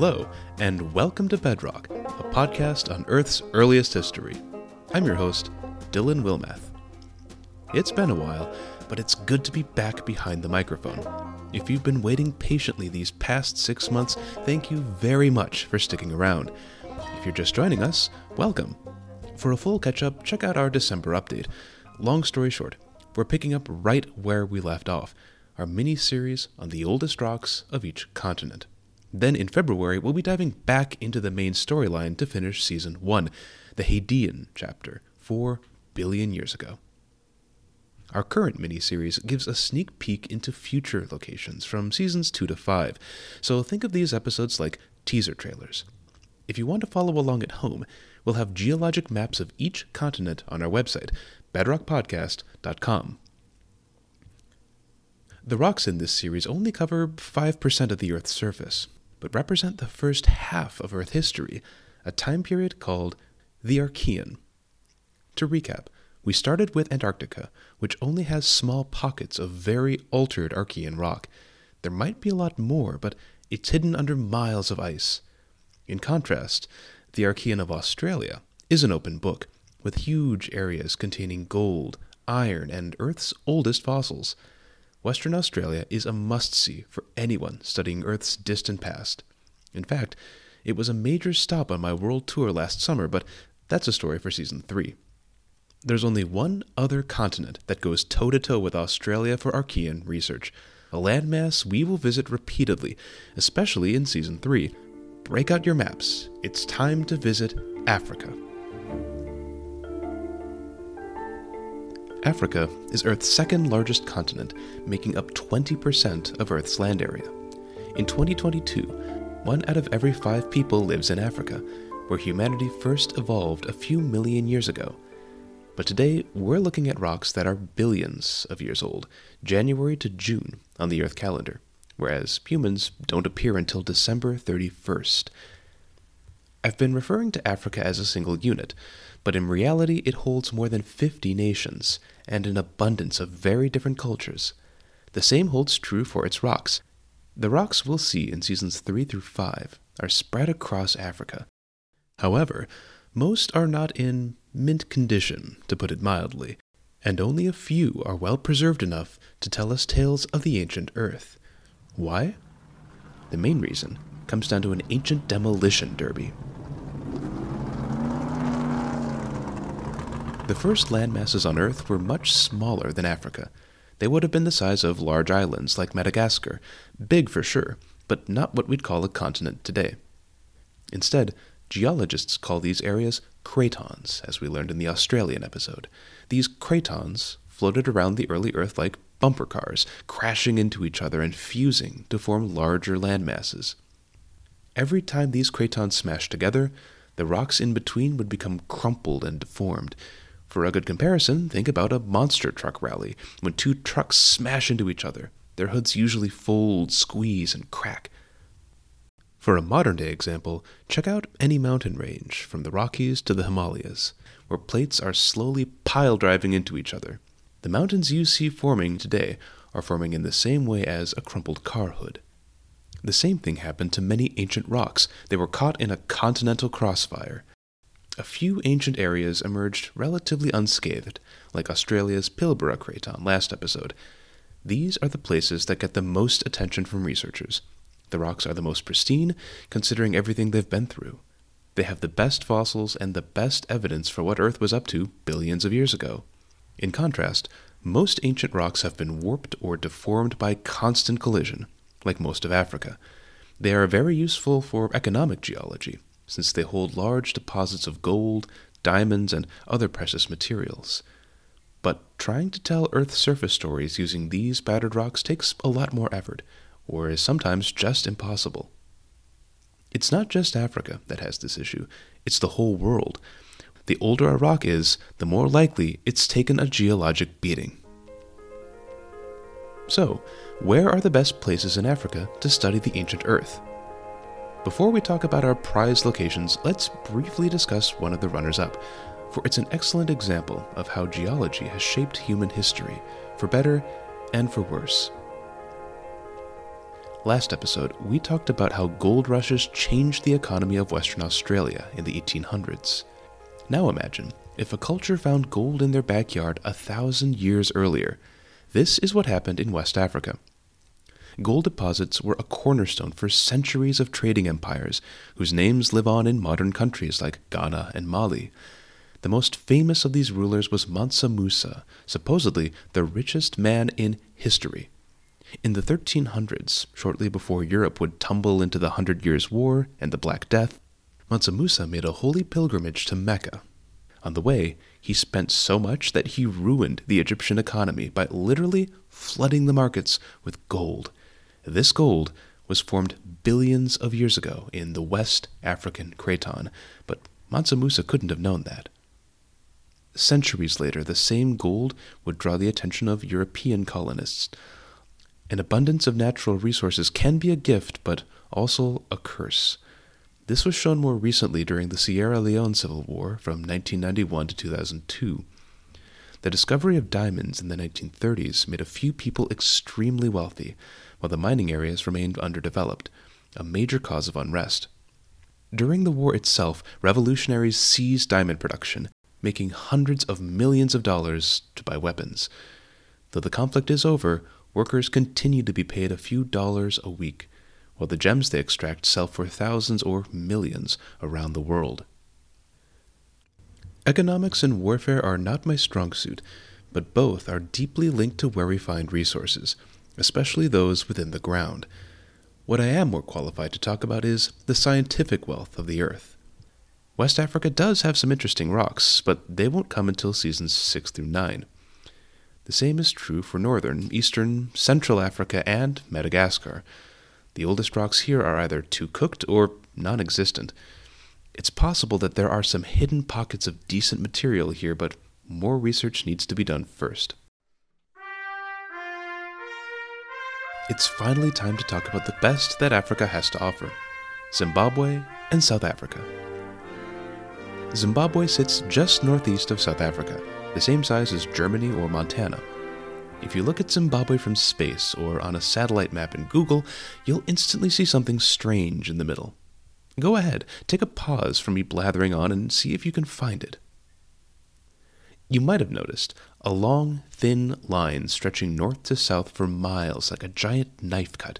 Hello, and welcome to Bedrock, a podcast on Earth's earliest history. I'm your host, Dylan Wilmeth. It's been a while, but it's good to be back behind the microphone. If you've been waiting patiently these past six months, thank you very much for sticking around. If you're just joining us, welcome. For a full catch up, check out our December update. Long story short, we're picking up right where we left off our mini series on the oldest rocks of each continent. Then in February, we'll be diving back into the main storyline to finish season 1, the Hadean chapter, 4 billion years ago. Our current miniseries gives a sneak peek into future locations from seasons 2 to 5, so think of these episodes like teaser trailers. If you want to follow along at home, we'll have geologic maps of each continent on our website, bedrockpodcast.com. The rocks in this series only cover 5% of the Earth's surface, but represent the first half of Earth history, a time period called the Archean. To recap, we started with Antarctica, which only has small pockets of very altered Archean rock. There might be a lot more, but it's hidden under miles of ice. In contrast, the Archean of Australia is an open book, with huge areas containing gold, iron, and Earth's oldest fossils. Western Australia is a must see for anyone studying Earth's distant past. In fact, it was a major stop on my world tour last summer, but that's a story for season 3. There's only one other continent that goes toe to toe with Australia for Archean research, a landmass we will visit repeatedly, especially in season 3. Break out your maps. It's time to visit Africa. Africa is Earth's second largest continent, making up 20% of Earth's land area. In 2022, one out of every five people lives in Africa, where humanity first evolved a few million years ago. But today, we're looking at rocks that are billions of years old, January to June on the Earth calendar, whereas humans don't appear until December 31st. I've been referring to Africa as a single unit, but in reality it holds more than 50 nations and an abundance of very different cultures. The same holds true for its rocks. The rocks we'll see in seasons 3 through 5 are spread across Africa. However, most are not in mint condition, to put it mildly, and only a few are well preserved enough to tell us tales of the ancient Earth. Why? The main reason comes down to an ancient demolition derby. The first landmasses on Earth were much smaller than Africa. They would have been the size of large islands like Madagascar, big for sure, but not what we'd call a continent today. Instead, geologists call these areas cratons, as we learned in the Australian episode. These cratons floated around the early Earth like bumper cars, crashing into each other and fusing to form larger landmasses. Every time these cratons smashed together, the rocks in between would become crumpled and deformed, for a good comparison, think about a monster truck rally. When two trucks smash into each other, their hoods usually fold, squeeze, and crack. For a modern day example, check out any mountain range, from the Rockies to the Himalayas, where plates are slowly pile driving into each other. The mountains you see forming today are forming in the same way as a crumpled car hood. The same thing happened to many ancient rocks. They were caught in a continental crossfire, a few ancient areas emerged relatively unscathed, like Australia's Pilbara Craton last episode. These are the places that get the most attention from researchers. The rocks are the most pristine, considering everything they've been through. They have the best fossils and the best evidence for what Earth was up to billions of years ago. In contrast, most ancient rocks have been warped or deformed by constant collision, like most of Africa. They are very useful for economic geology, since they hold large deposits of gold, diamonds, and other precious materials. But trying to tell Earth's surface stories using these battered rocks takes a lot more effort, or is sometimes just impossible. It's not just Africa that has this issue, it's the whole world. The older a rock is, the more likely it's taken a geologic beating. So, where are the best places in Africa to study the ancient Earth? Before we talk about our prize locations, let's briefly discuss one of the runners up, for it's an excellent example of how geology has shaped human history, for better and for worse. Last episode, we talked about how gold rushes changed the economy of Western Australia in the 1800s. Now imagine if a culture found gold in their backyard a thousand years earlier. This is what happened in West Africa. Gold deposits were a cornerstone for centuries of trading empires, whose names live on in modern countries like Ghana and Mali. The most famous of these rulers was Mansa Musa, supposedly the richest man in history. In the 1300s, shortly before Europe would tumble into the Hundred Years' War and the Black Death, Mansa Musa made a holy pilgrimage to Mecca. On the way, he spent so much that he ruined the Egyptian economy by literally flooding the markets with gold. This gold was formed billions of years ago in the West African Craton, but Mansa Musa couldn't have known that. Centuries later, the same gold would draw the attention of European colonists, an abundance of natural resources can be a gift, but also a curse. This was shown more recently during the Sierra Leone Civil War from 1991 to 2002. The discovery of diamonds in the 1930s made a few people extremely wealthy, while the mining areas remained underdeveloped, a major cause of unrest. During the war itself, revolutionaries seized diamond production, making hundreds of millions of dollars to buy weapons. Though the conflict is over, workers continue to be paid a few dollars a week, while the gems they extract sell for thousands or millions around the world. Economics and warfare are not my strong suit, but both are deeply linked to where we find resources, especially those within the ground. What I am more qualified to talk about is the scientific wealth of the Earth. West Africa does have some interesting rocks, but they won't come until seasons 6 through 9. The same is true for northern, eastern, central Africa, and Madagascar. The oldest rocks here are either too cooked or non existent. It's possible that there are some hidden pockets of decent material here, but more research needs to be done first. It's finally time to talk about the best that Africa has to offer Zimbabwe and South Africa. Zimbabwe sits just northeast of South Africa the same size as Germany or Montana. If you look at Zimbabwe from space or on a satellite map in Google, you'll instantly see something strange in the middle. Go ahead, take a pause from me blathering on and see if you can find it. You might have noticed a long, thin line stretching north to south for miles like a giant knife cut.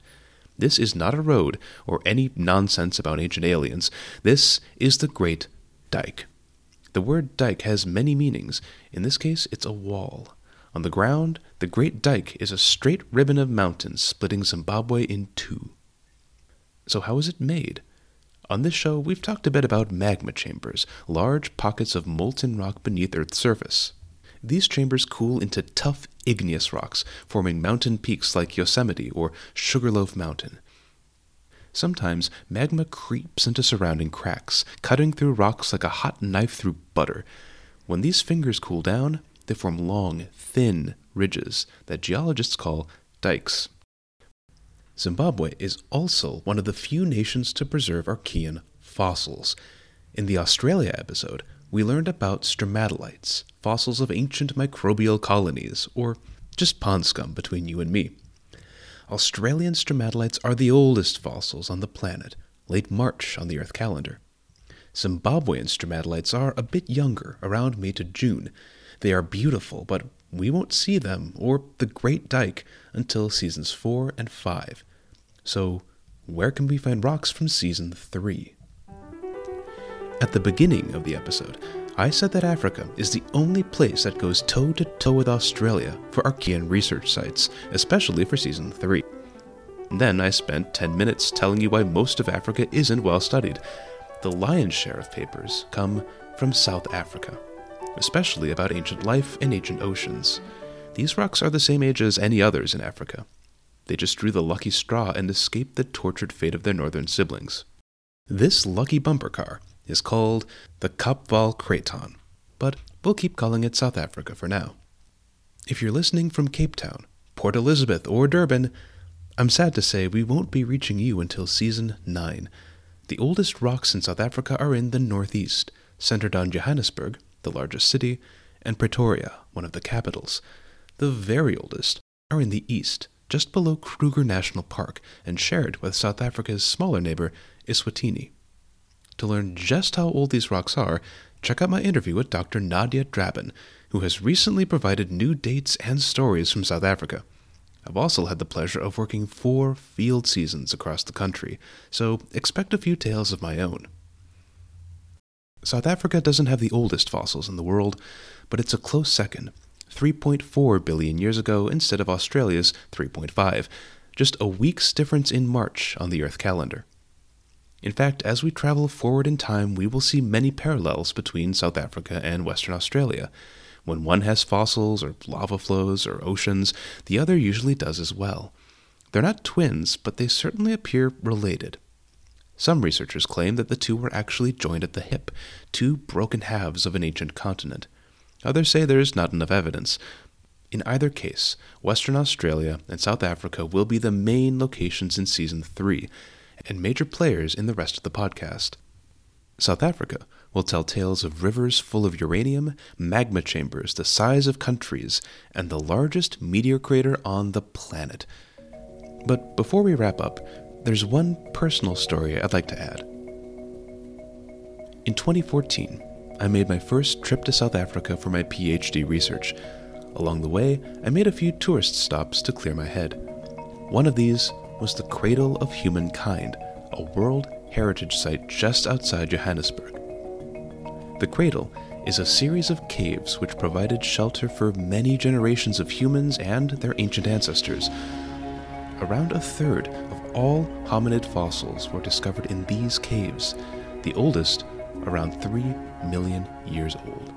This is not a road or any nonsense about ancient aliens. This is the Great Dike. The word dike has many meanings. In this case, it's a wall. On the ground, the Great Dike is a straight ribbon of mountains splitting Zimbabwe in two. So, how is it made? On this show, we've talked a bit about magma chambers, large pockets of molten rock beneath Earth's surface. These chambers cool into tough igneous rocks, forming mountain peaks like Yosemite or Sugarloaf Mountain. Sometimes magma creeps into surrounding cracks, cutting through rocks like a hot knife through butter. When these fingers cool down, they form long, thin ridges that geologists call dikes. Zimbabwe is also one of the few nations to preserve Archean fossils. In the Australia episode, we learned about stromatolites, fossils of ancient microbial colonies, or just pond scum between you and me. Australian stromatolites are the oldest fossils on the planet, late March on the Earth calendar. Zimbabwean stromatolites are a bit younger, around May to June. They are beautiful, but we won't see them or the Great Dike until seasons 4 and 5. So, where can we find rocks from season 3? At the beginning of the episode, I said that Africa is the only place that goes toe to toe with Australia for Archean research sites, especially for Season 3. Then I spent 10 minutes telling you why most of Africa isn't well studied. The lion's share of papers come from South Africa, especially about ancient life and ancient oceans. These rocks are the same age as any others in Africa. They just drew the lucky straw and escaped the tortured fate of their northern siblings. This lucky bumper car is called the Kaapvaal Craton, but we'll keep calling it South Africa for now. If you're listening from Cape Town, Port Elizabeth, or Durban, I'm sad to say we won't be reaching you until season 9. The oldest rocks in South Africa are in the northeast, centered on Johannesburg, the largest city, and Pretoria, one of the capitals. The very oldest are in the east, just below Kruger National Park and shared with South Africa's smaller neighbor, Eswatini. To learn just how old these rocks are, check out my interview with Dr. Nadja Drabon, who has recently provided new dates and stories from South Africa. I've also had the pleasure of working four field seasons across the country, so expect a few tales of my own. South Africa doesn't have the oldest fossils in the world, but it's a close second 3.4 billion years ago instead of Australia's 3.5, just a week's difference in March on the Earth calendar. In fact, as we travel forward in time, we will see many parallels between South Africa and Western Australia. When one has fossils or lava flows or oceans, the other usually does as well. They're not twins, but they certainly appear related. Some researchers claim that the two were actually joined at the hip, two broken halves of an ancient continent. Others say there is not enough evidence. In either case, Western Australia and South Africa will be the main locations in Season 3, and major players in the rest of the podcast. South Africa will tell tales of rivers full of uranium, magma chambers the size of countries, and the largest meteor crater on the planet. But before we wrap up, there's one personal story I'd like to add. In 2014, I made my first trip to South Africa for my PhD research. Along the way, I made a few tourist stops to clear my head. One of these was the Cradle of Humankind, a World Heritage Site just outside Johannesburg. The Cradle is a series of caves which provided shelter for many generations of humans and their ancient ancestors. Around a third of all hominid fossils were discovered in these caves, the oldest around 3 million years old.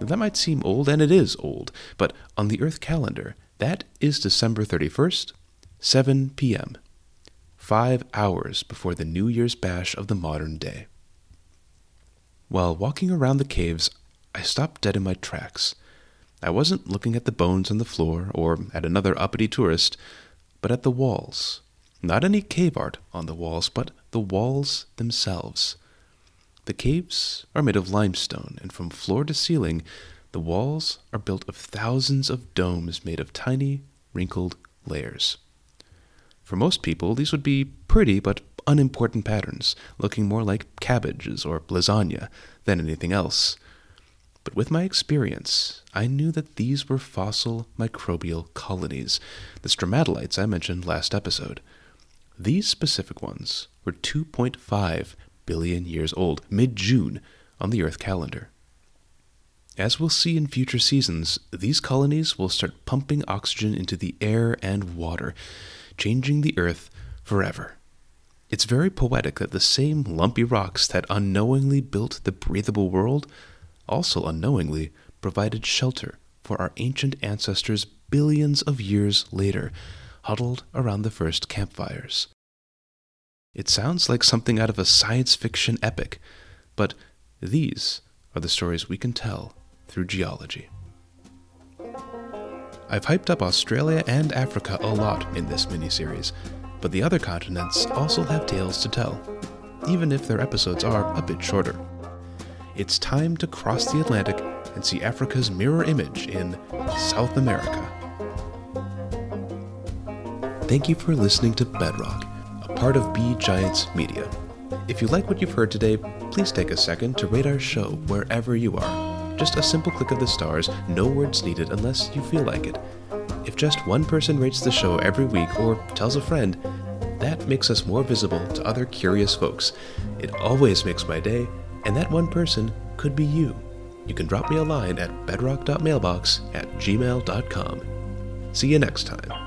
That might seem old, and it is old, but on the Earth calendar, that is December 31st, 7 p.m., five hours before the New Year's bash of the modern day. While walking around the caves, I stopped dead in my tracks. I wasn't looking at the bones on the floor or at another uppity tourist, but at the walls. Not any cave art on the walls, but the walls themselves. The caves are made of limestone, and from floor to ceiling, the walls are built of thousands of domes made of tiny, wrinkled layers. For most people, these would be pretty but unimportant patterns, looking more like cabbages or lasagna than anything else. But with my experience, I knew that these were fossil microbial colonies, the stromatolites I mentioned last episode. These specific ones were 2.5 billion years old, mid June, on the Earth calendar. As we'll see in future seasons, these colonies will start pumping oxygen into the air and water, changing the Earth forever. It's very poetic that the same lumpy rocks that unknowingly built the breathable world also unknowingly provided shelter for our ancient ancestors billions of years later, huddled around the first campfires. It sounds like something out of a science fiction epic, but these are the stories we can tell through geology. I've hyped up Australia and Africa a lot in this miniseries, but the other continents also have tales to tell, even if their episodes are a bit shorter. It's time to cross the Atlantic and see Africa's mirror image in South America. Thank you for listening to Bedrock part of Be Giants Media. If you like what you've heard today, please take a second to rate our show wherever you are. Just a simple click of the stars, no words needed unless you feel like it. If just one person rates the show every week or tells a friend, that makes us more visible to other curious folks. It always makes my day, and that one person could be you. You can drop me a line at bedrock.mailbox at gmail.com. See you next time.